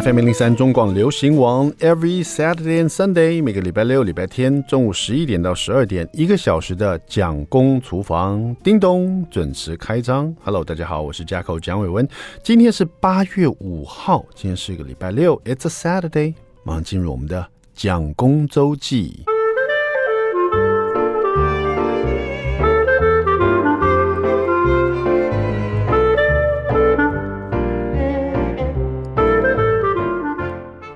FM 零零三中广流行王，Every Saturday and Sunday，每个礼拜六、礼拜天中午十一点到十二点，一个小时的蒋公厨房，叮咚准时开张。Hello，大家好，我是加口蒋伟文，今天是八月五号，今天是一个礼拜六，It's a Saturday，马上进入我们的蒋公周记。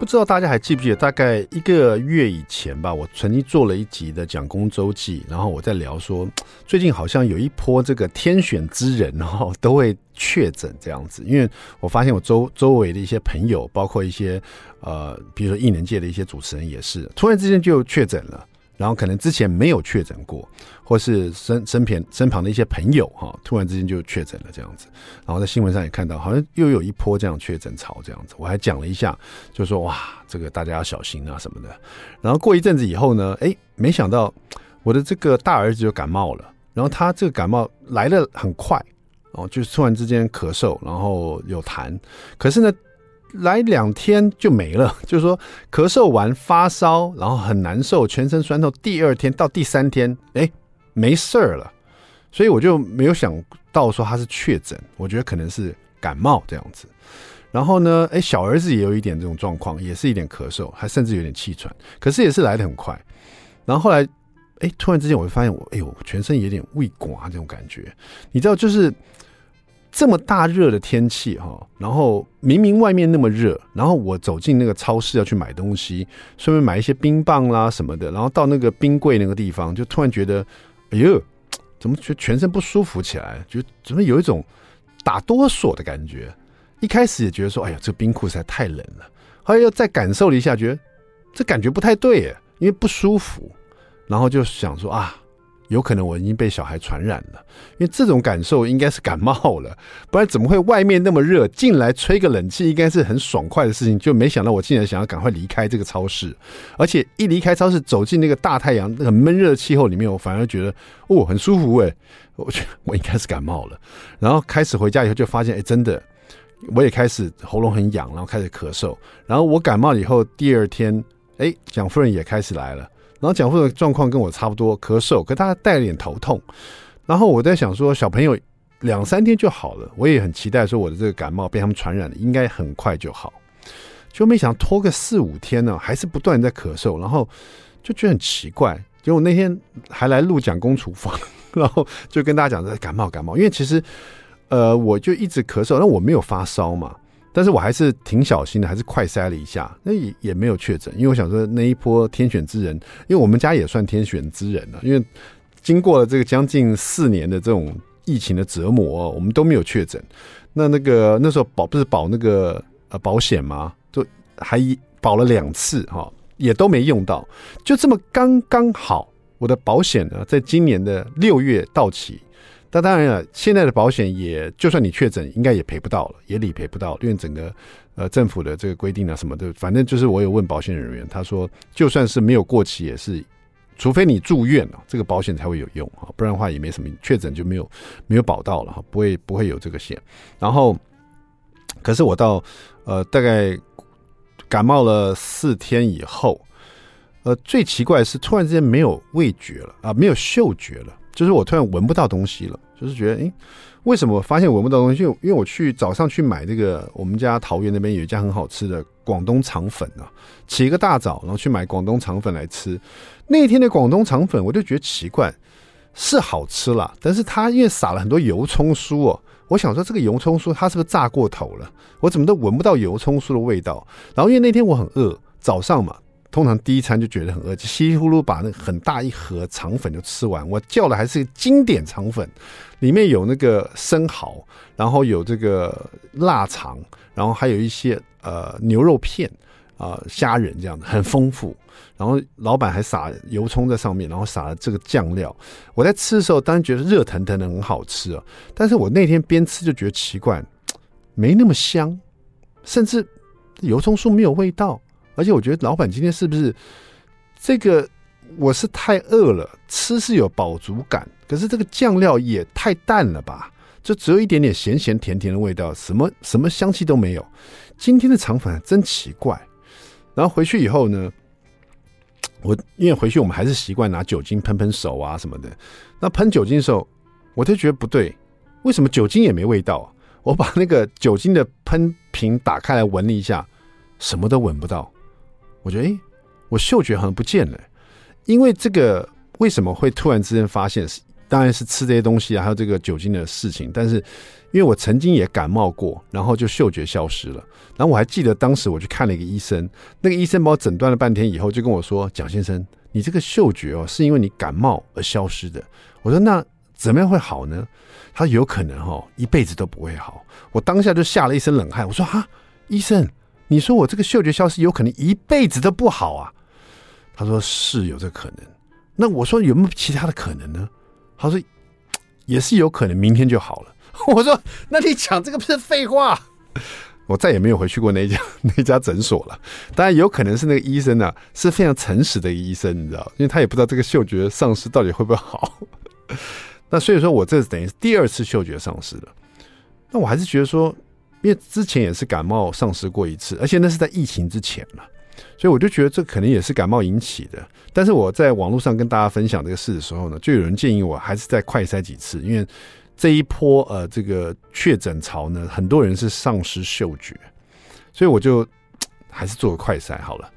不知道大家还记不记得，大概一个月以前吧，我曾经做了一集的讲公周记，然后我在聊说，最近好像有一波这个天选之人，然后都会确诊这样子，因为我发现我周周围的一些朋友，包括一些呃，比如说艺能界的一些主持人也是，突然之间就确诊了。然后可能之前没有确诊过，或是身身边身旁的一些朋友哈，突然之间就确诊了这样子。然后在新闻上也看到，好像又有一波这样确诊潮这样子。我还讲了一下，就说哇，这个大家要小心啊什么的。然后过一阵子以后呢，哎，没想到我的这个大儿子就感冒了。然后他这个感冒来得很快哦，就是突然之间咳嗽，然后有痰。可是呢，来两天就没了，就是说咳嗽完发烧，然后很难受，全身酸痛。第二天到第三天，哎，没事儿了，所以我就没有想到说他是确诊，我觉得可能是感冒这样子。然后呢，哎，小儿子也有一点这种状况，也是一点咳嗽，还甚至有点气喘，可是也是来得很快。然后后来，哎，突然之间我就发现我，哎呦，全身有点胃刮这种感觉，你知道就是。这么大热的天气哈，然后明明外面那么热，然后我走进那个超市要去买东西，顺便买一些冰棒啦什么的，然后到那个冰柜那个地方，就突然觉得，哎呦，怎么觉全身不舒服起来？就怎么有一种打哆嗦的感觉？一开始也觉得说，哎呀，这个冰库实在太冷了，后来又再感受了一下，觉得这感觉不太对耶，因为不舒服，然后就想说啊。有可能我已经被小孩传染了，因为这种感受应该是感冒了，不然怎么会外面那么热，进来吹个冷气应该是很爽快的事情，就没想到我竟然想要赶快离开这个超市，而且一离开超市走进那个大太阳、那个闷热的气候里面，我反而觉得哦很舒服哎，我觉得我应该是感冒了，然后开始回家以后就发现哎真的，我也开始喉咙很痒，然后开始咳嗽，然后我感冒以后第二天哎蒋夫人也开始来了。然后蒋夫人的状况跟我差不多，咳嗽，可他带了点头痛。然后我在想说，小朋友两三天就好了，我也很期待说我的这个感冒被他们传染了，应该很快就好。就没想到拖个四五天呢，还是不断在咳嗽，然后就觉得很奇怪。结果那天还来录讲公厨房，然后就跟大家讲说感冒感冒，因为其实呃我就一直咳嗽，那我没有发烧嘛。但是我还是挺小心的，还是快筛了一下，那也也没有确诊，因为我想说那一波天选之人，因为我们家也算天选之人了，因为经过了这个将近四年的这种疫情的折磨，我们都没有确诊。那那个那时候保不是保那个呃保险吗？就还保了两次哈，也都没用到，就这么刚刚好，我的保险呢，在今年的六月到期。那当然了，现在的保险也就算你确诊，应该也赔不到了，也理赔不到，因为整个呃政府的这个规定啊什么的，反正就是我有问保险人员，他说就算是没有过期，也是除非你住院了，这个保险才会有用啊，不然的话也没什么，确诊就没有没有保到了哈，不会不会有这个险。然后，可是我到呃大概感冒了四天以后，呃最奇怪的是突然之间没有味觉了啊，没有嗅觉了。就是我突然闻不到东西了，就是觉得，诶，为什么发现闻不到东西？因为我去早上去买这个，我们家桃园那边有一家很好吃的广东肠粉啊，起一个大早，然后去买广东肠粉来吃。那天的广东肠粉，我就觉得奇怪，是好吃啦，但是它因为撒了很多油葱酥哦，我想说这个油葱酥它是不是炸过头了？我怎么都闻不到油葱酥的味道。然后因为那天我很饿，早上嘛。通常第一餐就觉得很饿，就稀里糊涂把那个很大一盒肠粉就吃完。我叫的还是经典肠粉，里面有那个生蚝，然后有这个腊肠，然后还有一些呃牛肉片啊、虾仁这样的，很丰富。然后老板还撒油葱在上面，然后撒了这个酱料。我在吃的时候当然觉得热腾腾的很好吃啊，但是我那天边吃就觉得奇怪，没那么香，甚至油葱酥没有味道。而且我觉得老板今天是不是这个？我是太饿了，吃是有饱足感，可是这个酱料也太淡了吧？就只有一点点咸咸甜甜的味道，什么什么香气都没有。今天的肠粉真奇怪。然后回去以后呢，我因为回去我们还是习惯拿酒精喷喷手啊什么的。那喷酒精的时候，我就觉得不对，为什么酒精也没味道？我把那个酒精的喷瓶打开来闻了一下，什么都闻不到。我觉得，诶，我嗅觉好像不见了。因为这个为什么会突然之间发现？是当然是吃这些东西啊，还有这个酒精的事情。但是，因为我曾经也感冒过，然后就嗅觉消失了。然后我还记得当时我去看了一个医生，那个医生把我诊断了半天以后，就跟我说：“蒋先生，你这个嗅觉哦，是因为你感冒而消失的。”我说：“那怎么样会好呢？”他说：“有可能哦，一辈子都不会好。”我当下就吓了一身冷汗。我说：“哈，医生，你说我这个嗅觉消失有可能一辈子都不好啊？”他说：“是有这可能。”那我说：“有没有其他的可能呢？”他说：“也是有可能明天就好了。”我说：“那你讲这个不是废话？”我再也没有回去过那家 那家诊所了。当然，有可能是那个医生呢、啊，是非常诚实的医生，你知道，因为他也不知道这个嗅觉丧失到底会不会好。那所以说我这等于是第二次嗅觉丧失了。那我还是觉得说，因为之前也是感冒丧失过一次，而且那是在疫情之前了。所以我就觉得这可能也是感冒引起的，但是我在网络上跟大家分享这个事的时候呢，就有人建议我还是再快筛几次，因为这一波呃这个确诊潮呢，很多人是丧失嗅觉，所以我就还是做个快筛好了。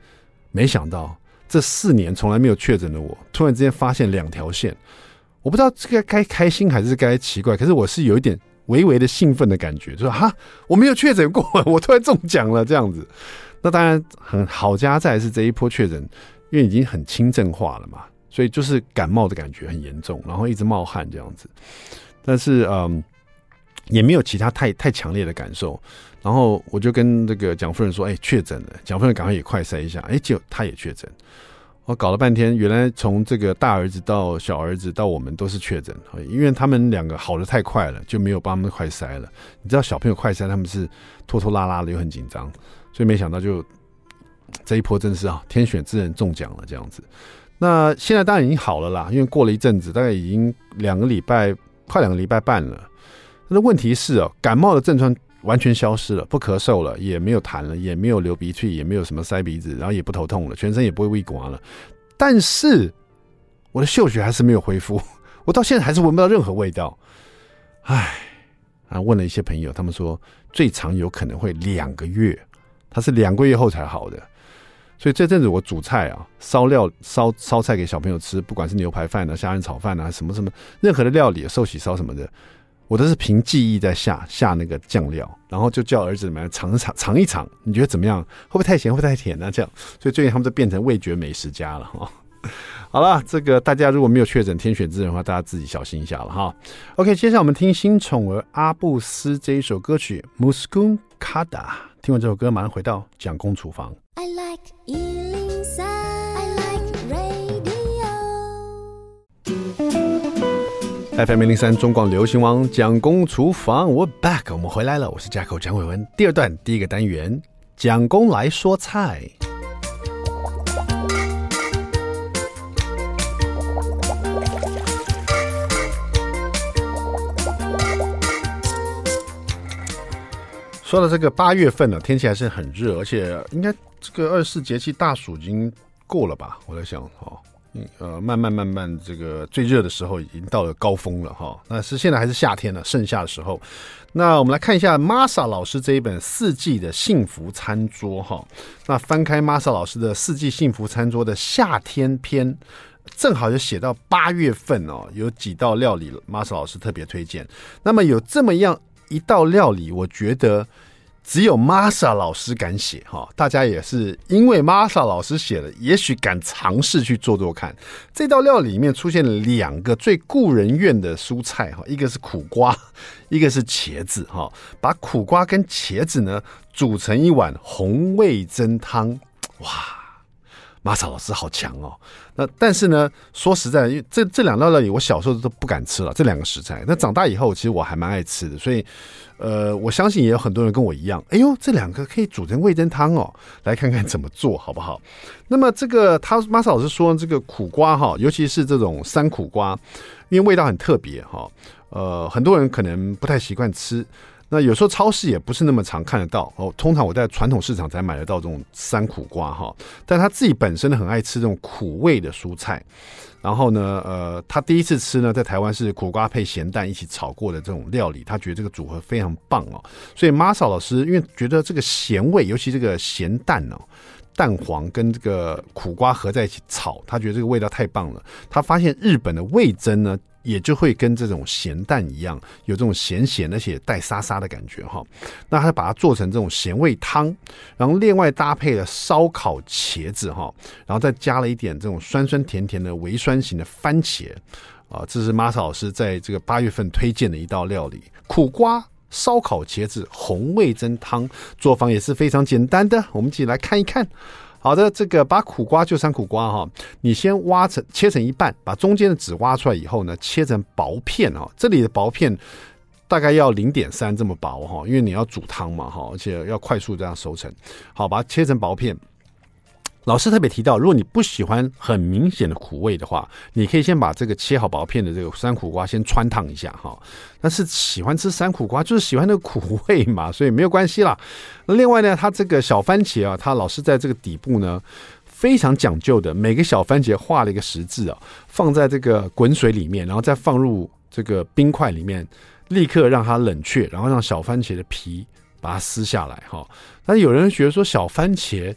没想到这四年从来没有确诊的我，突然之间发现两条线，我不知道这个该开心还是该奇怪，可是我是有一点微微的兴奋的感觉，就说哈，我没有确诊过，我突然中奖了这样子。那当然很好，加在是这一波确诊，因为已经很轻症化了嘛，所以就是感冒的感觉很严重，然后一直冒汗这样子。但是嗯，也没有其他太太强烈的感受。然后我就跟这个蒋夫人说：“哎，确诊了。”蒋夫人赶快也快筛一下，哎，就他也确诊。我搞了半天，原来从这个大儿子到小儿子到我们都是确诊，因为他们两个好的太快了，就没有帮他们快筛了。你知道小朋友快筛他们是拖拖拉拉的，又很紧张。所以没想到，就这一波真是啊，天选之人中奖了这样子。那现在当然已经好了啦，因为过了一阵子，大概已经两个礼拜，快两个礼拜半了。那问题是哦，感冒的症状完全消失了，不咳嗽了，也没有痰了，也没有流鼻涕，也没有什么塞鼻子，然后也不头痛了，全身也不会胃刮了。但是我的嗅觉还是没有恢复，我到现在还是闻不到任何味道。唉，啊，问了一些朋友，他们说最长有可能会两个月。他是两个月后才好的，所以这阵子我煮菜啊，烧料烧烧菜给小朋友吃，不管是牛排饭啊、虾仁炒饭啊，什么什么，任何的料理、寿喜烧什么的，我都是凭记忆在下下那个酱料，然后就叫儿子们尝一尝尝一尝，你觉得怎么样？会不会太咸？会不会太甜呢？这样，所以最近他们就变成味觉美食家了哈。好了，这个大家如果没有确诊天选之人的话，大家自己小心一下了哈。OK，接下来我们听新宠儿阿布斯这一首歌曲《Muskun Kada》。听完这首歌，马上回到蒋公厨房。I like FM 一零三中广流行王蒋公厨房，我 back，我们回来了，我是 jack 蒋伟文。第二段第一个单元，蒋公来说菜。说到这个八月份呢，天气还是很热，而且应该这个二十四节气大暑已经过了吧？我在想，哦，呃，慢慢慢慢，这个最热的时候已经到了高峰了，哈。那是现在还是夏天呢，盛夏的时候。那我们来看一下 Masa 老师这一本《四季的幸福餐桌》哈。那翻开 Masa 老师的《四季幸福餐桌》的夏天篇，正好就写到八月份哦，有几道料理 Masa 老师特别推荐。那么有这么样。一道料理，我觉得只有 Masa 老师敢写哈，大家也是因为 Masa 老师写的，也许敢尝试去做做看。这道料里面出现了两个最故人怨的蔬菜哈，一个是苦瓜，一个是茄子哈。把苦瓜跟茄子呢煮成一碗红味噌汤，哇，Masa 老师好强哦。那但是呢，说实在，因为这这两道料理我小时候都不敢吃了，这两个食材。那长大以后，其实我还蛮爱吃的，所以，呃，我相信也有很多人跟我一样。哎呦，这两个可以煮成味噌汤哦，来看看怎么做好不好？那么这个他 Masa 老师说，这个苦瓜哈，尤其是这种山苦瓜，因为味道很特别哈，呃，很多人可能不太习惯吃。那有时候超市也不是那么常看得到哦，通常我在传统市场才买得到这种山苦瓜哈。但他自己本身呢很爱吃这种苦味的蔬菜，然后呢，呃，他第一次吃呢在台湾是苦瓜配咸蛋一起炒过的这种料理，他觉得这个组合非常棒哦。所以 Masa 老师因为觉得这个咸味，尤其这个咸蛋哦，蛋黄跟这个苦瓜合在一起炒，他觉得这个味道太棒了。他发现日本的味噌呢。也就会跟这种咸蛋一样，有这种咸咸而且带沙沙的感觉哈。那他把它做成这种咸味汤，然后另外搭配了烧烤茄子哈，然后再加了一点这种酸酸甜甜的微酸型的番茄啊。这是 Masa 老师在这个八月份推荐的一道料理——苦瓜烧烤茄子红味增汤。做法也是非常简单的，我们一起来看一看。好的，这个把苦瓜就山苦瓜哈，你先挖成切成一半，把中间的籽挖出来以后呢，切成薄片哈。这里的薄片大概要零点三这么薄哈，因为你要煮汤嘛哈，而且要快速这样熟成。好，把它切成薄片。老师特别提到，如果你不喜欢很明显的苦味的话，你可以先把这个切好薄片的这个山苦瓜先汆烫一下哈。但是喜欢吃山苦瓜，就是喜欢那个苦味嘛，所以没有关系啦。另外呢，它这个小番茄啊，它老师在这个底部呢非常讲究的，每个小番茄画了一个十字啊，放在这个滚水里面，然后再放入这个冰块里面，立刻让它冷却，然后让小番茄的皮把它撕下来哈。但是有人觉得说小番茄。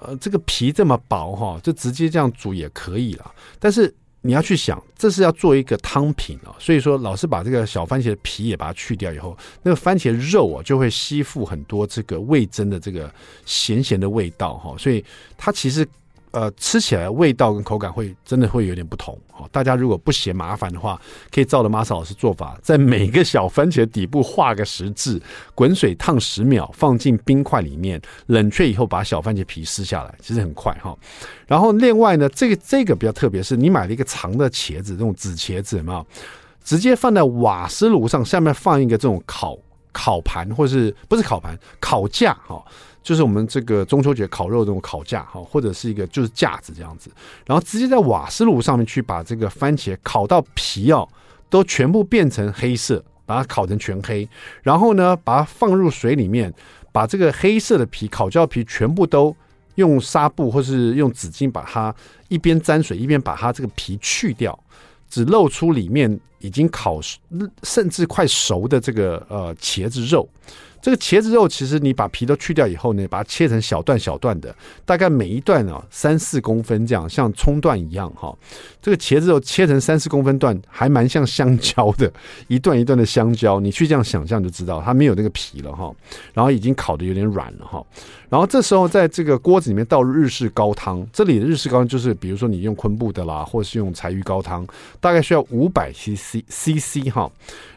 呃，这个皮这么薄哈，就直接这样煮也可以了。但是你要去想，这是要做一个汤品啊，所以说老师把这个小番茄的皮也把它去掉以后，那个番茄肉啊就会吸附很多这个味增的这个咸咸的味道哈，所以它其实。呃，吃起来味道跟口感会真的会有点不同哦。大家如果不嫌麻烦的话，可以照着 Masa 老师做法，在每个小番茄底部画个十字，滚水烫十秒，放进冰块里面冷却以后，把小番茄皮撕下来，其实很快哈。然后另外呢，这个这个比较特别，是你买了一个长的茄子，这种紫茄子有没有？直接放在瓦斯炉上，下面放一个这种烤烤盘，或是不是烤盘，烤架哈。就是我们这个中秋节烤肉这种烤架哈，或者是一个就是架子这样子，然后直接在瓦斯炉上面去把这个番茄烤到皮哦都全部变成黑色，把它烤成全黑，然后呢把它放入水里面，把这个黑色的皮烤焦皮全部都用纱布或是用纸巾把它一边沾水一边把它这个皮去掉，只露出里面已经烤甚至快熟的这个呃茄子肉。这个茄子肉其实你把皮都去掉以后呢，把它切成小段小段的，大概每一段啊三四公分这样，像葱段一样哈。这个茄子肉切成三四公分段，还蛮像香蕉的，一段一段的香蕉，你去这样想象就知道它没有那个皮了哈。然后已经烤得有点软了哈。然后这时候在这个锅子里面倒入日式高汤，这里的日式高汤就是比如说你用昆布的啦，或是用柴鱼高汤，大概需要五百 CC CC 哈。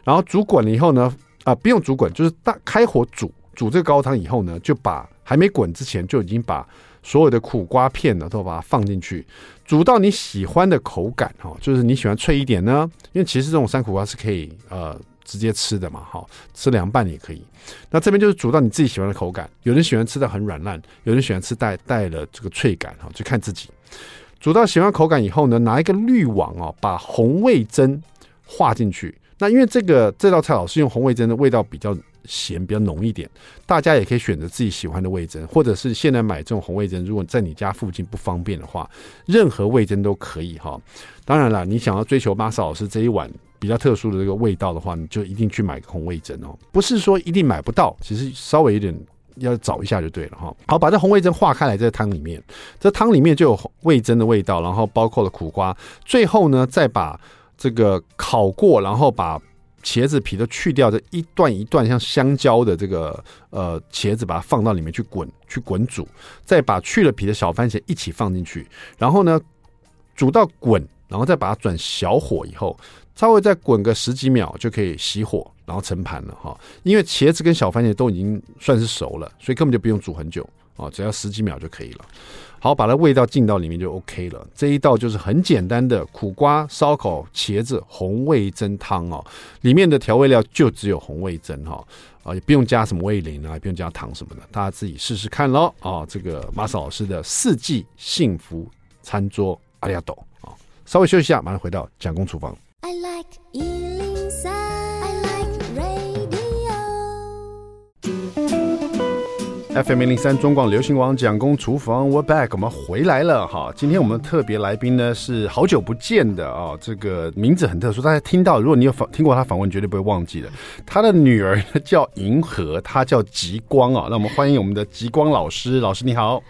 然后煮滚了以后呢。啊，不用煮滚，就是大开火煮煮这个高汤以后呢，就把还没滚之前就已经把所有的苦瓜片呢都把它放进去，煮到你喜欢的口感哈，就是你喜欢脆一点呢，因为其实这种山苦瓜是可以呃直接吃的嘛，哈，吃凉拌也可以。那这边就是煮到你自己喜欢的口感，有人喜欢吃的很软烂，有人喜欢吃带带了这个脆感哈，就看自己。煮到喜欢口感以后呢，拿一个滤网哦，把红味噌画进去。那因为这个这道菜老是用红味噌的味道比较咸，比较浓一点，大家也可以选择自己喜欢的味噌，或者是现在买这种红味噌，如果在你家附近不方便的话，任何味噌都可以哈。当然了，你想要追求 Masa 老师这一碗比较特殊的这个味道的话，你就一定去买个红味噌哦，不是说一定买不到，其实稍微有点要找一下就对了哈。好，把这红味噌化开来，在汤里面，这汤里面就有味噌的味道，然后包括了苦瓜，最后呢再把。这个烤过，然后把茄子皮都去掉，这一段一段像香蕉的这个呃茄子，把它放到里面去滚，去滚煮，再把去了皮的小番茄一起放进去，然后呢煮到滚，然后再把它转小火以后，稍微再滚个十几秒就可以熄火，然后盛盘了哈。因为茄子跟小番茄都已经算是熟了，所以根本就不用煮很久啊，只要十几秒就可以了。好，把它味道进到里面就 OK 了。这一道就是很简单的苦瓜烧烤茄子红味噌汤哦，里面的调味料就只有红味噌哈啊，也不用加什么味淋啊，也不用加糖什么的，大家自己试试看喽啊。这个马嫂老师的四季幸福餐桌阿里亚斗啊，稍微休息一下，马上回到蒋公厨房。I like FM 零零三中广流行网蒋公厨房，We're back，我们回来了哈。今天我们特别来宾呢是好久不见的啊，这个名字很特殊，大家听到，如果你有访听过他访问，绝对不会忘记的。他的女儿叫银河，他叫极光啊。那我们欢迎我们的极光老师，老师你好。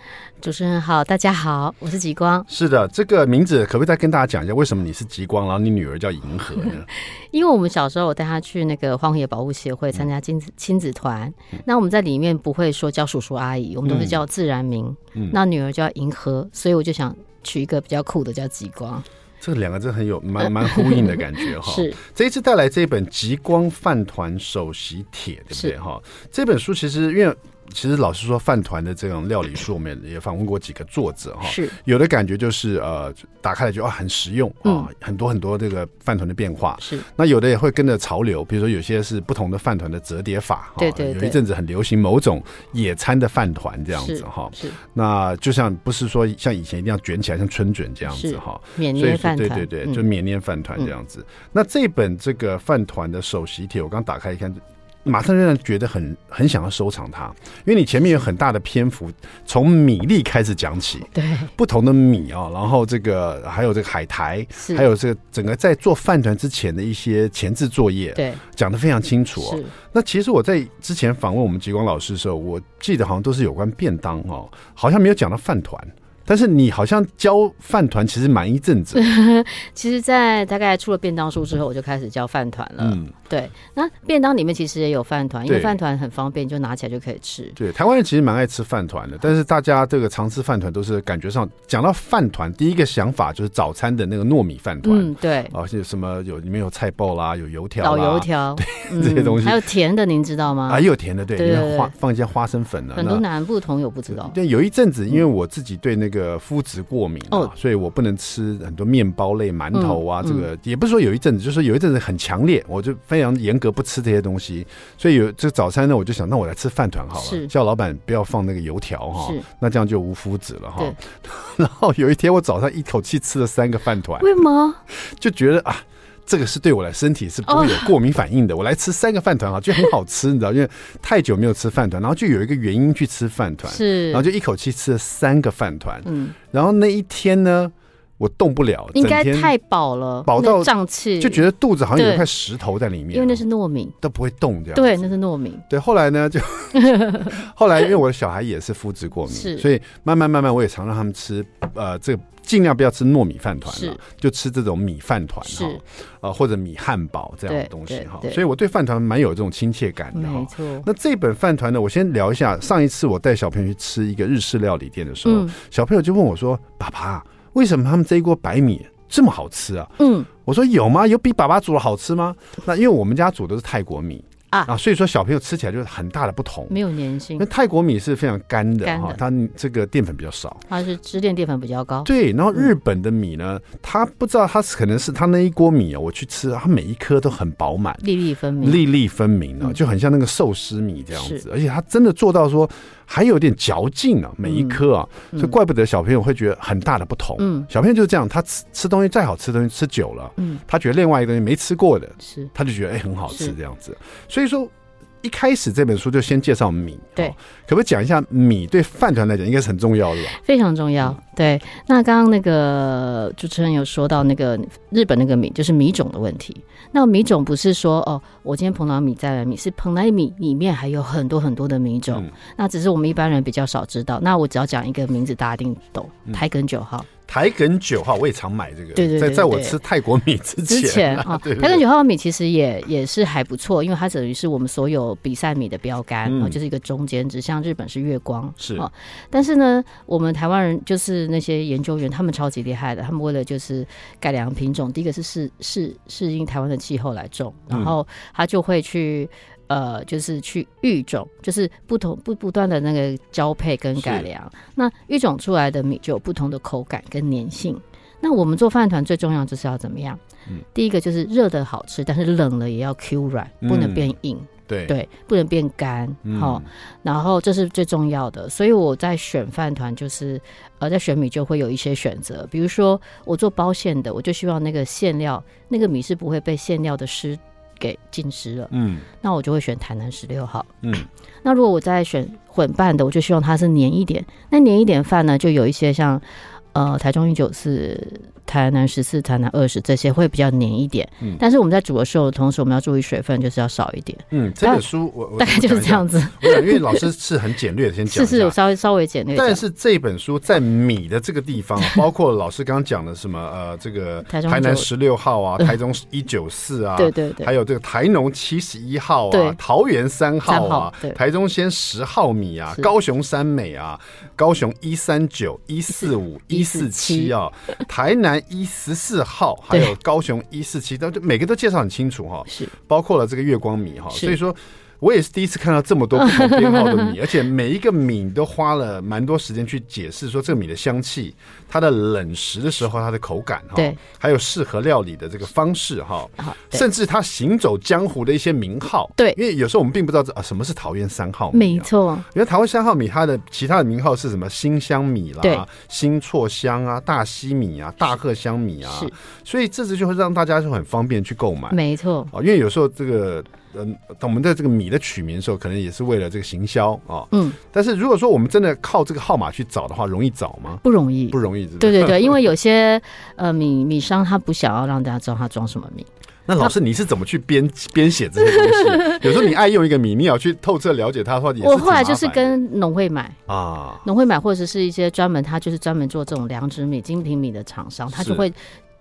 主持人好，大家好，我是极光。是的，这个名字可不可以再跟大家讲一下，为什么你是极光，然后你女儿叫银河呢？因为我们小时候我带她去那个荒野保护协会参加亲子亲子团，嗯、那我们在里面不会说叫叔叔阿姨，我们都是叫自然名。嗯、那女儿叫银河，所以我就想取一个比较酷的叫极光。这两个真很有蛮蛮呼应的感觉哈。是这一次带来这本《极光饭团首席帖》，对不对哈？这本书其实因为。其实老实说，饭团的这种料理书，我们也访问过几个作者哈。是有的感觉就是呃，打开来就啊很实用啊，很多很多这个饭团的变化。是那有的也会跟着潮流，比如说有些是不同的饭团的折叠法。对对。有一阵子很流行某种野餐的饭团这样子哈。是。那就像不是说像以前一定要卷起来像春卷这样子哈。免捏饭团。对对对，就免捏饭团这样子。那这本这个饭团的首席帖，我刚打开一看。马上就让人觉得很很想要收藏它，因为你前面有很大的篇幅，从米粒开始讲起，对，不同的米啊，然后这个还有这个海苔，是。还有这个整个在做饭团之前的一些前置作业，对，讲的非常清楚哦。那其实我在之前访问我们极光老师的时候，我记得好像都是有关便当哦，好像没有讲到饭团。但是你好像教饭团其实蛮一阵子，其实，在大概出了便当书之后，我就开始教饭团了。嗯，对。那便当里面其实也有饭团，因为饭团很方便，就拿起来就可以吃。对，台湾人其实蛮爱吃饭团的，但是大家这个常吃饭团都是感觉上讲到饭团，第一个想法就是早餐的那个糯米饭团。嗯，对。啊，有什么有里面有菜包啦，有油条，老油条，对这些东西。还有甜的，您知道吗？啊，也有甜的，对，里面花放一些花生粉啊。很多南部同友不知道。对，有一阵子，因为我自己对那个麸质过敏哦，所以我不能吃很多面包类、馒头啊。这个也不是说有一阵子，就是有一阵子很强烈，我就非常严格不吃这些东西。所以有这早餐呢，我就想，那我来吃饭团好了，叫老板不要放那个油条哈，那这样就无麸质了哈。然后有一天我早上一口气吃了三个饭团，为什么？就觉得啊。这个是对我的身体是不会有过敏反应的。我来吃三个饭团啊，就很好吃，你知道，因为太久没有吃饭团，然后就有一个原因去吃饭团，是，然后就一口气吃了三个饭团，嗯，然后那一天呢，我动不了，应该太饱了，饱到胀气，就觉得肚子好像有一块石头在里面，因为那是糯米，都不会动这样，对，那是糯米，对。后来呢，就 后来因为我的小孩也是麸质过敏，所以慢慢慢慢我也常让他们吃，呃，这个。尽量不要吃糯米饭团了，就吃这种米饭团哈，呃或者米汉堡这样的东西哈。所以我对饭团蛮有这种亲切感的哈。没错。那这本饭团呢，我先聊一下。上一次我带小朋友去吃一个日式料理店的时候，小朋友就问我说：“爸爸，为什么他们这一锅白米这么好吃啊？”嗯，我说有吗？有比爸爸煮的好吃吗？那因为我们家煮的是泰国米。啊，所以说小朋友吃起来就是很大的不同，没有粘性。那泰国米是非常干的哈，它这个淀粉比较少，它是支链淀粉比较高。对，然后日本的米呢，它不知道它是可能是它那一锅米啊，我去吃，它每一颗都很饱满，粒粒分明，粒粒分明啊，就很像那个寿司米这样子，而且它真的做到说。还有点嚼劲啊，每一颗啊，所以怪不得小朋友会觉得很大的不同。嗯，小朋友就是这样，他吃吃东西再好吃的东西吃久了，嗯，他觉得另外一个东西没吃过的，是，他就觉得哎很好吃这样子。所以说一开始这本书就先介绍米，对，可不可以讲一下米对饭团来讲应该是很重要的吧？非常重要。对，那刚刚那个主持人有说到那个日本那个米，就是米种的问题。那米种不是说哦，我今天蓬莱米再来米，是蓬莱米里面还有很多很多的米种。嗯、那只是我们一般人比较少知道。那我只要讲一个名字，大家一定懂，台梗九号。台梗九号，我也常买这个。对对对，在在我吃泰国米之前，之前 啊，台梗九号米其实也也是还不错，因为它等于是我们所有比赛米的标杆，嗯、就是一个中间值，像日本是月光是啊。但是呢，我们台湾人就是那些研究员，他们超级厉害的，他们为了就是改良品种，第一个是适适适应台湾的气候来种，然后他就会去。呃，就是去育种，就是不同不不断的那个交配跟改良，那育种出来的米就有不同的口感跟粘性。那我们做饭团最重要就是要怎么样？嗯，第一个就是热的好吃，但是冷了也要 Q 软，不能变硬。嗯、对对，不能变干。好、嗯，然后这是最重要的。所以我在选饭团，就是呃，在选米就会有一些选择。比如说我做包馅的，我就希望那个馅料，那个米是不会被馅料的湿。给浸湿了。嗯，那我就会选台南十六号。嗯，那如果我再选混拌的，我就希望它是黏一点。那黏一点饭呢，就有一些像呃台中一九四。台南十四、台南二十这些会比较黏一点，嗯，但是我们在煮的时候，同时我们要注意水分，就是要少一点。嗯，这本书我大概就是这样子。我因为老师是很简略的，先讲 是是，我稍微稍微简略。但是这本书在米的这个地方，包括老师刚刚讲的什么呃，这个台南十六号啊，台中一九四啊，对对对，还有这个台农七十一号啊，桃园三号啊，台中先十号米啊，高雄三美啊，高雄一三九、一四五、一四七啊，台南一十四。号还有高雄一四七，都每个都介绍很清楚哈，是包括了这个月光米哈，所以说。我也是第一次看到这么多不同编号的米，而且每一个米都花了蛮多时间去解释说这个米的香气，它的冷食的时候它的口感哈，还有适合料理的这个方式哈，甚至它行走江湖的一些名号，对，因为有时候我们并不知道啊什么是桃园三号米，没错，因为桃园三号米它的其他的名号是什么？新香米啦，新错香啊，大西米啊，大贺香米啊，所以这次就会让大家就很方便去购买，没错。啊，因为有时候这个。嗯，我们的这个米的取名的时候，可能也是为了这个行销啊。嗯，但是如果说我们真的靠这个号码去找的话，容易找吗？不容易，不容易。对对对，因为有些呃米米商他不想要让大家知道他装什么米。那老师你是怎么去编编写这些东西？有时候你爱用一个米，你要去透彻了解它的话，也是。我后来就是跟农会买啊，农会买或者是一些专门他就是专门做这种良质米、精品米的厂商，他就会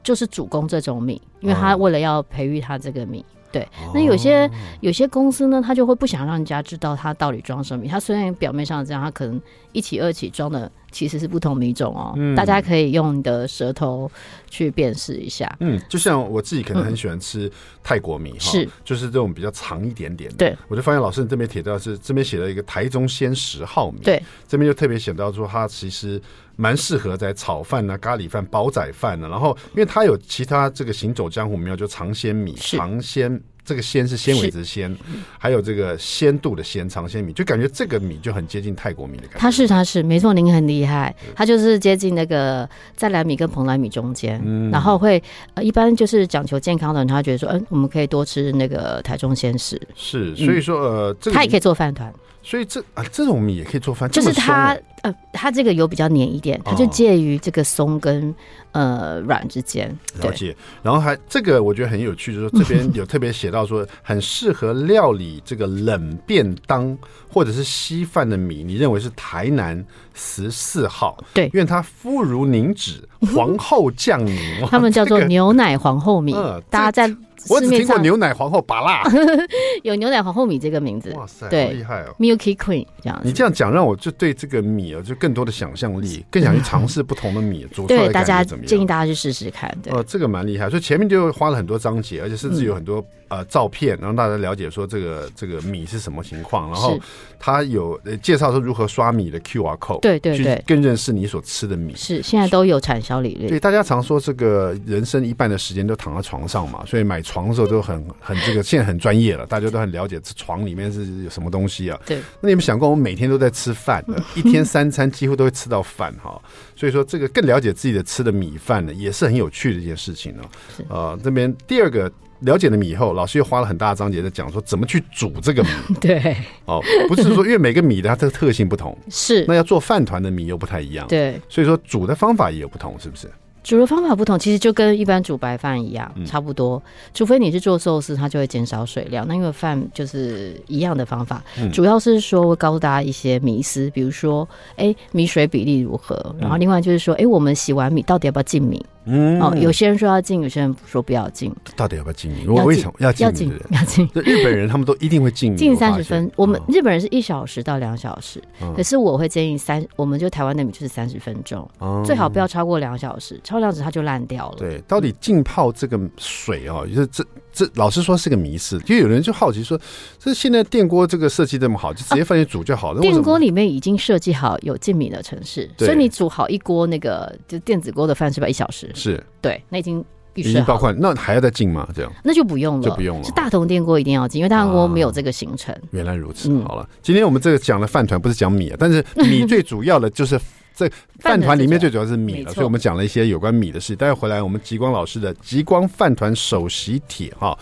就是主攻这种米，因为他为了要培育他这个米。对，那有些有些公司呢，他就会不想让人家知道他到底装什么。他虽然表面上这样，他可能一起二起装的其实是不同米种哦。嗯，大家可以用你的舌头去辨识一下。嗯，就像我自己可能很喜欢吃泰国米哈，是就是这种比较长一点点的。对，我就发现老师你这边提到是这边写了一个台中鲜十号米。对，这边就特别写到说它其实蛮适合在炒饭啊、咖喱饭、煲仔饭呢。然后因为它有其他这个行走江湖名叫长鲜米、长鲜。这个鲜是纤维质纤，还有这个鲜度的鲜长鲜米，就感觉这个米就很接近泰国米的感觉。它是它是没错，您很厉害，它就是接近那个在来米跟蓬莱米中间，嗯、然后会呃一般就是讲求健康的人，他觉得说，嗯，我们可以多吃那个台中鲜食。是，所以说呃，这个、它也可以做饭团。所以这啊，这种米也可以做饭，就是它呃，它这个油比较黏一点，它就介于这个松跟呃软之间。了解。然后还这个我觉得很有趣，就是说这边有特别写到说，很适合料理这个冷便当或者是稀饭的米，你认为是台南十四号？对，因为它肤如凝脂，皇后酱米，他们叫做牛奶皇后米，大家在。我只听过牛奶皇后芭乐，有牛奶皇后米这个名字，哇塞，对，厉害哦，Milky Queen 这样。你这样讲，让我就对这个米啊，就更多的想象力，更想去 尝试不同的米做出来的感觉怎么样？对，大家建议大家去试试看。对，哦，这个蛮厉害，所以前面就花了很多章节，而且甚至有很多呃照片，让大家了解说这个这个米是什么情况，然后他有介绍说如何刷米的 QR code，对对对，更认识你所吃的米。是，现在都有产销理论。对，大家常说这个人生一半的时间都躺在床上嘛，所以买。床的时候都很 很这个，现在很专业了，大家都很了解这床里面是有什么东西啊？对。那你们想过，我们每天都在吃饭，一天三餐几乎都会吃到饭哈，所以说这个更了解自己的吃的米饭呢，也是很有趣的一件事情呢。呃，这边第二个了解了米以后，老师又花了很大的章节在讲说怎么去煮这个米。对。哦，不是说因为每个米的它的特性不同，是。那要做饭团的米又不太一样，对。所以说煮的方法也有不同，是不是？煮的方法不同，其实就跟一般煮白饭一样，差不多。除非你是做寿司，它就会减少水量。那因为饭就是一样的方法，主要是说会告诉大家一些迷思，比如说，哎，米水比例如何？然后另外就是说，哎，我们洗完米到底要不要浸米？嗯，哦，有些人说要浸，有些人说不要浸。到底要不要浸米？我为什么要浸？要浸，要浸。日本人他们都一定会浸米，浸三十分。我们日本人是一小时到两小时，可是我会建议三，我们就台湾的米就是三十分钟，最好不要超过两小时。超量子它就烂掉了。对，到底浸泡这个水哦，就是这这老实说是个迷思。就有人就好奇说，这现在电锅这个设计这么好，就直接放进去煮就好了。电锅里面已经设计好有浸米的城市，所以你煮好一锅那个就电子锅的饭是吧一小时？是对，那已经已经包括那还要再浸吗？这样那就不用了，就不用了。是大同电锅一定要浸，因为大同锅没有这个行程。原来如此，好了，今天我们这个讲的饭团不是讲米啊，但是米 最主要的就是。这饭团里面最主要是米了，所以我们讲了一些有关米的事。待会回来，我们极光老师的极光饭团首席帖哈，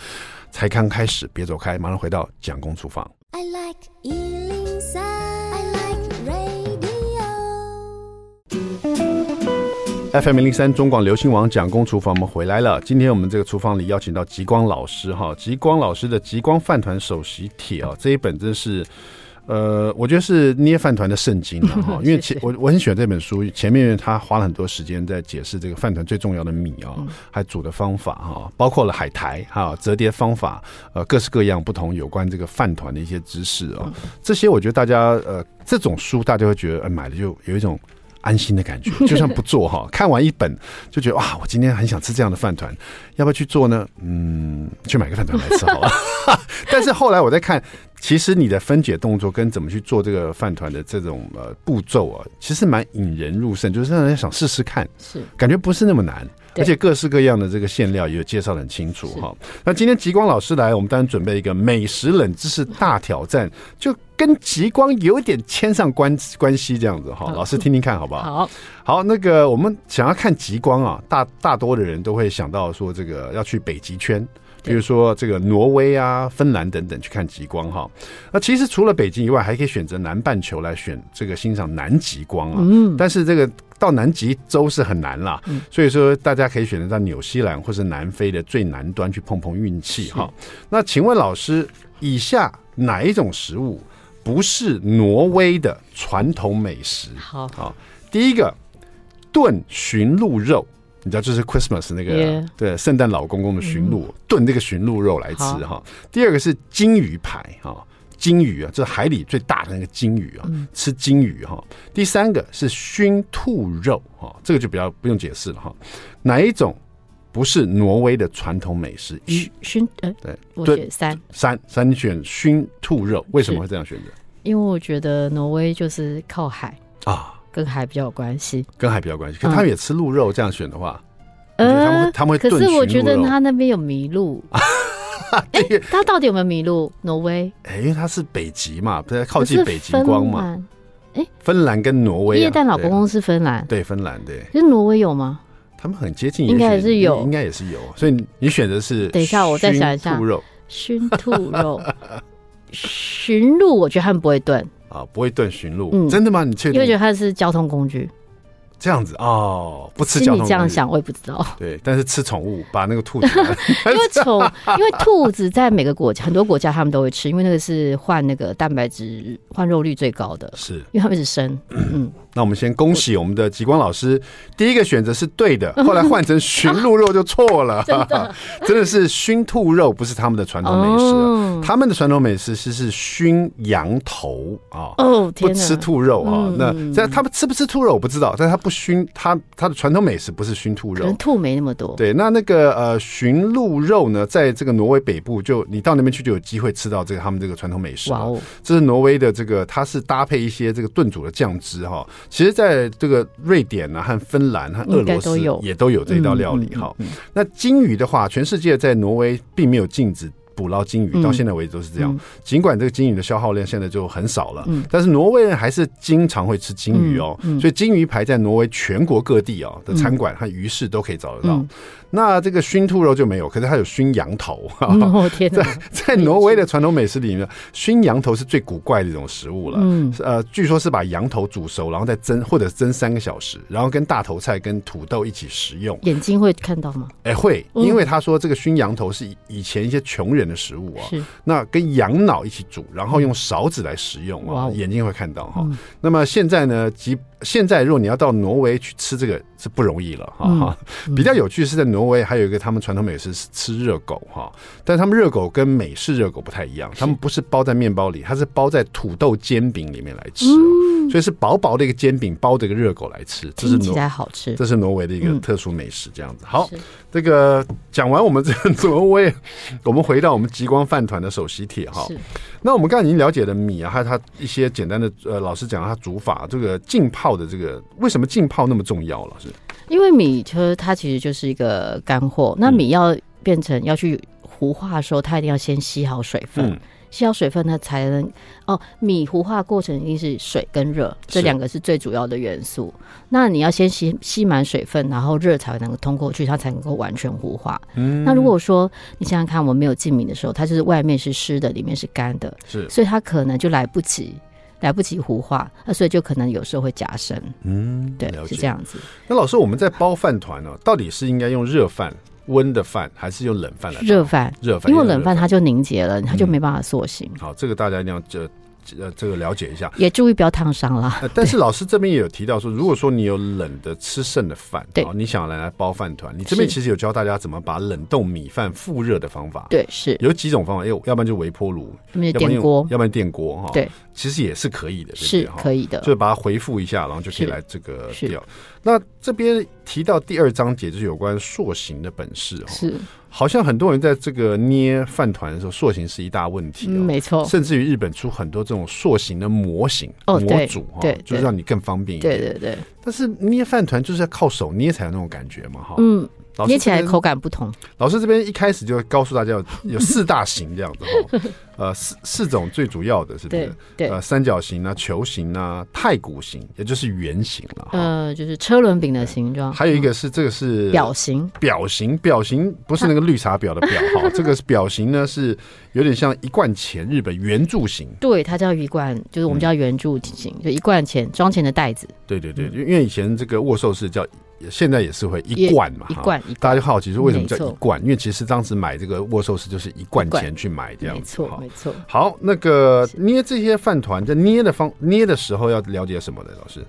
才刚开始，别走开，马上回到蒋公厨房。I like FM 零零三中广流行网蒋公厨房，我们回来了。今天我们这个厨房里邀请到极光老师哈，极光老师的《极光饭团首席帖》啊，这一本真是，呃，我觉得是捏饭团的圣经了 哈。因为前我我很喜欢这本书，前面他花了很多时间在解释这个饭团最重要的米啊，还煮的方法哈，包括了海苔哈、折叠方法，呃，各式各样不同有关这个饭团的一些知识啊。这些我觉得大家呃，这种书大家会觉得，呃，买了就有一种。安心的感觉，就算不做哈，看完一本就觉得哇，我今天很想吃这样的饭团，要不要去做呢？嗯，去买个饭团来吃好了。但是后来我在看，其实你的分解动作跟怎么去做这个饭团的这种呃步骤啊，其实蛮引人入胜，就是让人想试试看，是感觉不是那么难。而且各式各样的这个馅料也有介绍得很清楚哈。那今天极光老师来，我们当然准备一个美食冷知识大挑战，就跟极光有点牵上关关系这样子哈。老师听听看好不好？好，好，那个我们想要看极光啊，大大多的人都会想到说这个要去北极圈。比如说这个挪威啊、芬兰等等去看极光哈，那其实除了北极以外，还可以选择南半球来选这个欣赏南极光啊。嗯，但是这个到南极洲是很难啦，所以说大家可以选择到纽西兰或是南非的最南端去碰碰运气哈。那请问老师，以下哪一种食物不是挪威的传统美食？好，好，第一个炖驯鹿肉。你知道就是 Christmas 那个.对圣诞老公公的驯鹿炖、嗯、这个驯鹿肉来吃哈。第二个是金鱼排哈，鲸鱼啊，这是海里最大的那个鲸鱼啊，嗯、吃鲸鱼哈。第三个是熏兔肉哈，这个就比较不用解释了哈。哪一种不是挪威的传统美食？熏熏呃对，我选三三三选熏兔肉，为什么会这样选择？因为我觉得挪威就是靠海啊。跟海比较有关系，跟海比较关系。可他们也吃鹿肉，这样选的话，呃，他们他们会。可是我觉得他那边有麋鹿。哎，他到底有没有迷路？挪威？哎，因为他是北极嘛，不是靠近北极光嘛。哎，芬兰跟挪威，耶诞老公公是芬兰，对，芬兰对。可是挪威有吗？他们很接近，应该也是有，应该也是有。所以你选择是？等一下，我再想一下。熏兔肉，熏兔肉，驯鹿，我觉得他们不会炖。啊，不会炖驯鹿，嗯、真的吗？你确定？因为觉得它是交通工具。这样子哦，不吃交通。你这样想，我也不知道。对，但是吃宠物，把那个兔子。因为宠，因为兔子在每个国家，很多国家他们都会吃，因为那个是换那个蛋白质换肉率最高的。是，因为他们是生。嗯。那我们先恭喜我们的极光老师，第一个选择是对的，后来换成驯鹿肉就错了，真的，真的是熏兔肉不是他们的传统美食，他们的传统美食是是熏羊头啊，哦，不吃兔肉啊，那在他们吃不吃兔肉我不知道，但是他不熏，他他的传统美食不是熏兔肉，可能兔没那么多。对，那那个呃驯鹿肉呢，在这个挪威北部，就你到那边去就有机会吃到这个他们这个传统美食。哇哦，这是挪威的这个，它是搭配一些这个炖煮的酱汁哈。其实，在这个瑞典啊，和芬兰和俄罗斯也都有这一道料理哈。那金鱼的话，全世界在挪威并没有禁止捕捞金鱼，到现在为止都是这样。尽管这个金鱼的消耗量现在就很少了，但是挪威人还是经常会吃金鱼哦。所以金鱼排在挪威全国各地哦的餐馆和鱼市都可以找得到。那这个熏兔肉就没有，可是它有熏羊头。哦天哪！在在挪威的传统美食里面，熏羊头是最古怪的一种食物了。嗯，呃，据说是把羊头煮熟，然后再蒸，或者蒸三个小时，然后跟大头菜跟土豆一起食用。眼睛会看到吗？哎，会，因为他说这个熏羊头是以前一些穷人的食物啊。是。那跟羊脑一起煮，然后用勺子来食用啊，眼睛会看到哈。那么现在呢，即现在如果你要到挪威去吃这个是不容易了哈。比较有趣是在挪。威还有一个他们传统美食是吃热狗哈，但他们热狗跟美式热狗不太一样，他们不是包在面包里，它是包在土豆煎饼里面来吃，所以是薄薄的一个煎饼包着一个热狗来吃，这是挪威好吃，这是挪威的一个特殊美食，这样子。好，这个讲完我们这个挪威，我们回到我们极光饭团的首席帖哈。那我们刚才已经了解了米啊，还有它一些简单的呃，老师讲它煮法，这个浸泡的这个为什么浸泡那么重要？老师？因为米其实它其实就是一个干货，那米要变成要去糊化的时候，它一定要先吸好水分，吸好水分它才能哦，米糊化过程一定是水跟热这两个是最主要的元素。那你要先吸吸满水分，然后热才能够通过去，它才能够完全糊化。嗯，那如果说你想想看，我们没有浸米的时候，它就是外面是湿的，里面是干的，是，所以它可能就来不及。来不及糊化，那所以就可能有时候会夹生。嗯，对，是这样子。那老师，我们在包饭团呢，到底是应该用热饭、温的饭，还是用冷饭来包？热饭，热饭，因为冷饭它就凝结了，它就没办法塑形。嗯。好，这个大家一定要就。呃，这个了解一下，也注意不要烫伤啦。呃，但是老师这边也有提到说，如果说你有冷的吃剩的饭，对，你想来来包饭团，你这边其实有教大家怎么把冷冻米饭复热的方法。对，是有几种方法，要要不然就微波炉，要不然电锅，要不然电锅哈。对，其实也是可以的，是可以的，就是把它回复一下，然后就可以来这个调。那这边提到第二章节就是有关塑形的本事哈。是。好像很多人在这个捏饭团的时候，塑形是一大问题。哦，没错。甚至于日本出很多这种塑形的模型、模组哈，就是让你更方便一点。对对对。但是捏饭团就是要靠手捏才有那种感觉嘛，哈。嗯。捏起来口感不同。老师这边一开始就告诉大家有四大型这样子哈，呃，四四种最主要的是不是？对。呃，三角形啊，球形啊，太鼓形，也就是圆形了。呃，就是车轮饼的形状。还有一个是这个是表形，表形，表形不是那个绿茶婊的表哈，这个是表形呢，是有点像一贯钱，日本圆柱形。对，它叫一贯，就是我们叫圆柱形，就一贯钱装钱的袋子。对对对，因为以前这个握寿司叫。现在也是会一罐嘛，一罐，大家就好奇说为什么叫一罐？因为其实当时买这个握寿司就是一罐钱去买这样子，没错，没错。好，那个捏这些饭团，在捏的方捏的时候要了解什么呢？老师，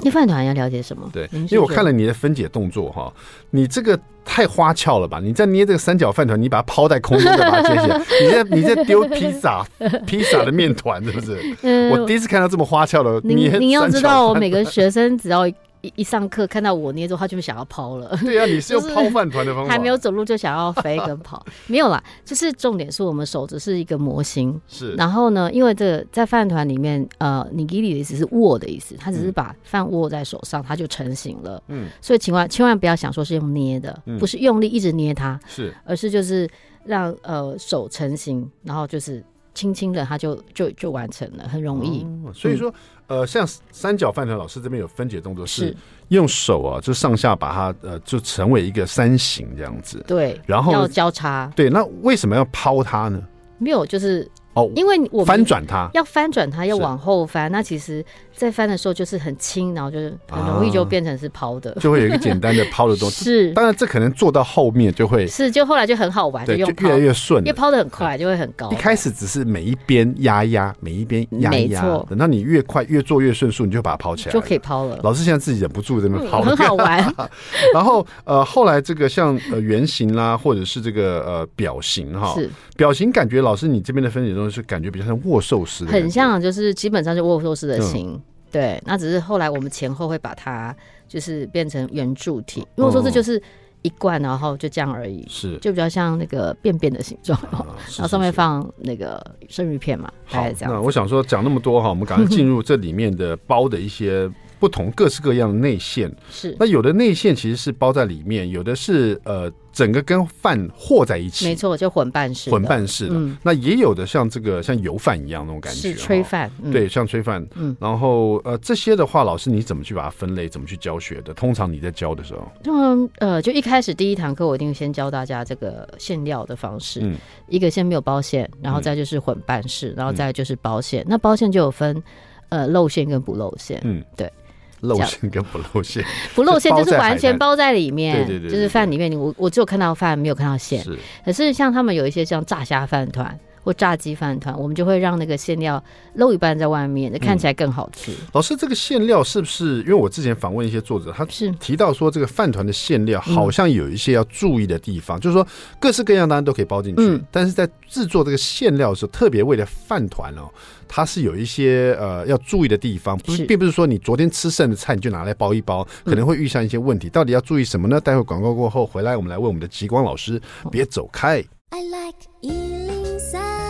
捏饭团要了解什么？对，因为我看了你的分解动作哈，你这个太花俏了吧？你在捏这个三角饭团，你把它抛在空中再把它接起来，你在你在丢披萨披萨的面团是不是？嗯我第一次看到这么花俏的捏。你要知道，我每个学生只要。一一上课看到我捏住，他就想要抛了。对呀、啊，你是用 抛饭团的方法，还没有走路就想要飞跟跑，没有啦。就是重点是我们手只是一个模型，是。然后呢，因为这个在饭团里面，呃，你给你的意思是握的意思，他只是把饭握在手上，它就成型了。嗯。所以千万千万不要想说是用捏的，嗯、不是用力一直捏它，是，而是就是让呃手成型，然后就是。轻轻的，它就就就完成了，很容易。哦、所以说，嗯、呃，像三角饭团老师这边有分解动作，是用手啊，就上下把它呃，就成为一个三形这样子。对，然后要交叉。对，那为什么要抛它呢？没有，就是。哦，因为我翻转它要翻转它，要往后翻。那其实，在翻的时候就是很轻，然后就是很容易就变成是抛的，就会有一个简单的抛的东西。是，当然这可能做到后面就会是，就后来就很好玩，就越来越顺，因为抛的很快，就会很高。一开始只是每一边压压，每一边压压，等到你越快越做越顺速，你就把它抛起来，就可以抛了。老师现在自己忍不住这么抛，很好玩。然后呃，后来这个像呃圆形啦，或者是这个呃表形哈，是表形，感觉老师你这边的分解中。是感觉比较像握寿司，很像，就是基本上是握寿司的形。嗯、对，那只是后来我们前后会把它就是变成圆柱体，如果说这就是一罐，然后就这样而已，是就比较像那个便便的形状，啊、然后上面放那个生鱼片嘛，大概这样。那我想说讲那么多哈，我们赶快进入这里面的包的一些。不同各式各样的内馅是，那有的内馅其实是包在里面，有的是呃整个跟饭和在一起，没错，就混拌式，混拌式的。嗯、那也有的像这个像油饭一样那种感觉，是炊饭，嗯、对，像炊饭。嗯，然后呃这些的话，老师你怎么去把它分类，怎么去教学的？通常你在教的时候，嗯呃，就一开始第一堂课，我一定先教大家这个馅料的方式。嗯，一个先没有包馅，然后再就是混拌式，然后再就是包馅。嗯、那包馅就有分呃露馅跟不露馅。嗯，对。露馅跟不露馅，不露馅就是完全包在里面，对对对，就是饭里面。我我只有看到饭，没有看到馅。是，可是像他们有一些像炸虾饭团或炸鸡饭团，我们就会让那个馅料露一半在外面，看起来更好吃。老师，这个馅料是不是？因为我之前访问一些作者，他是提到说，这个饭团的馅料好像有一些要注意的地方，就是说各式各样当然都可以包进去，但是在制作这个馅料的时候，特别为了饭团哦。它是有一些呃要注意的地方，不是，并不是说你昨天吃剩的菜你就拿来包一包，可能会遇上一些问题。到底要注意什么呢？待会广告过后回来，我们来问我们的极光老师。别走开。I like Ealing Sun.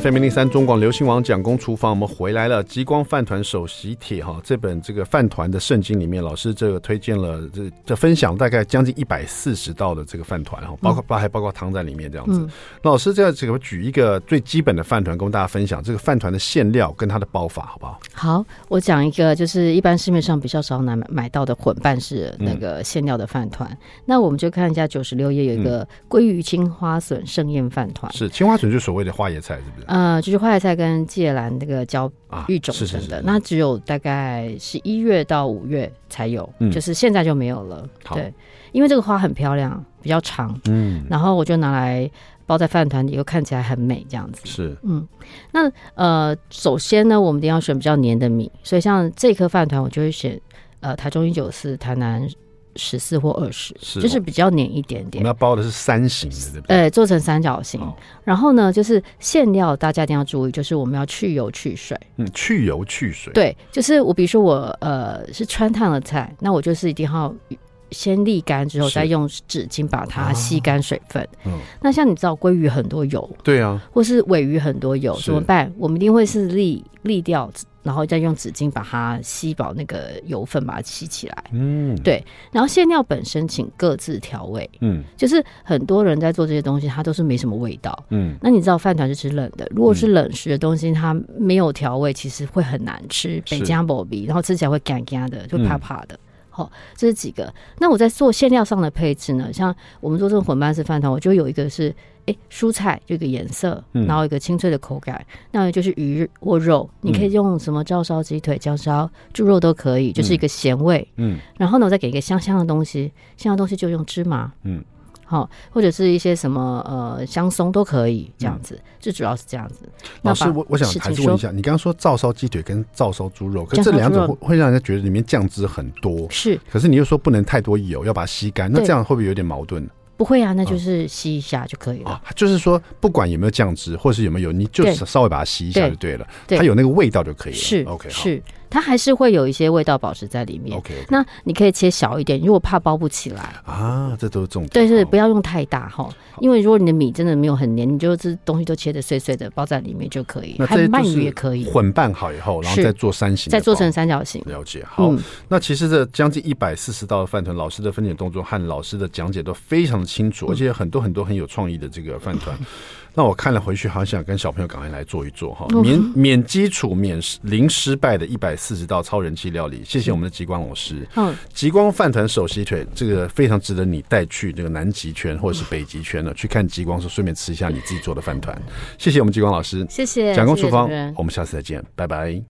FM 零零三中广流行网蒋公厨房，我们回来了。极光饭团首席帖哈，这本这个饭团的圣经里面，老师这个推荐了这这分享大概将近一百四十道的这个饭团哈，包括包还包括汤在里面这样子。嗯、那老师这样这个举一个最基本的饭团，跟大家分享这个饭团的馅料跟它的包法，好不好？好，我讲一个就是一般市面上比较少买买到的混拌式那个馅料的饭团。嗯、那我们就看一下九十六页有一个鲑鱼青花笋盛宴饭团，是青花笋就是所谓的花椰菜，是不是？呃，就是花椰菜跟芥兰那个交育种成的，啊、是是是那只有大概十一月到五月才有，嗯、就是现在就没有了。对，因为这个花很漂亮，比较长，嗯，然后我就拿来包在饭团里，又看起来很美，这样子是，嗯。那呃，首先呢，我们一定要选比较黏的米，所以像这颗饭团，我就会选呃台中一九四、台南。十四或二十，是就是比较黏一点点。我们要包的是三形的，对不对？呃，做成三角形。哦、然后呢，就是馅料，大家一定要注意，就是我们要去油去水。嗯，去油去水。对，就是我比如说我呃是川烫的菜，那我就是一定要先沥干之后，再用纸巾把它吸干水分。啊、嗯。那像你知道鲑鱼很多油，对啊，或是尾鱼很多油，怎么办？我们一定会是沥沥掉。然后再用纸巾把它吸饱那个油分，把它吸起来。嗯，对。然后馅料本身，请各自调味。嗯，就是很多人在做这些东西，它都是没什么味道。嗯，那你知道饭团是吃冷的，如果是冷食的东西，它没有调味，其实会很难吃，北加薄鼻，然后吃起来会干干的，就怕怕的。嗯哦，这是几个。那我在做馅料上的配置呢？像我们做这种混拌式饭团，我就有一个是。哎，蔬菜这个颜色，然后一个清脆的口感，嗯、那就是鱼或肉，你可以用什么照烧鸡腿、焦烧猪肉都可以，就是一个咸味。嗯，然后呢，我再给一个香香的东西，香的东西就用芝麻。嗯，好、哦，或者是一些什么呃香松都可以，这样子，最、嗯、主要是这样子。老师，我我想还是问一下，你刚刚说照烧鸡腿跟照烧猪肉，可是这两种会会让人家觉得里面酱汁很多，是，可是你又说不能太多油，要把它吸干，那这样会不会有点矛盾？不会啊，那就是吸一下就可以了。啊、就是说，不管有没有酱汁，或是有没有，你就稍微把它吸一下就对了。对，它有那个味道就可以了。是，OK，是。它还是会有一些味道保持在里面。OK，那你可以切小一点，如果怕包不起来啊，这都是重点。对，是不要用太大哈，因为如果你的米真的没有很黏，你就这东西都切的碎碎的，包在里面就可以。还有鳗鱼也可以混拌好以后，然后再做三形，再做成三角形。了解。好，那其实这将近一百四十道的饭团，老师的分解动作和老师的讲解都非常的清楚，而且很多很多很有创意的这个饭团。那我看了回去，好想跟小朋友赶快来做一做哈，免免基础、免零失败的一百四十道超人气料理。谢谢我们的极光老师。嗯，极光饭团手洗腿，这个非常值得你带去这个南极圈或者是北极圈呢，去看极光时顺便吃一下你自己做的饭团。谢谢我们极光老师，谢谢。蒋公厨房，我们下次再见，拜拜。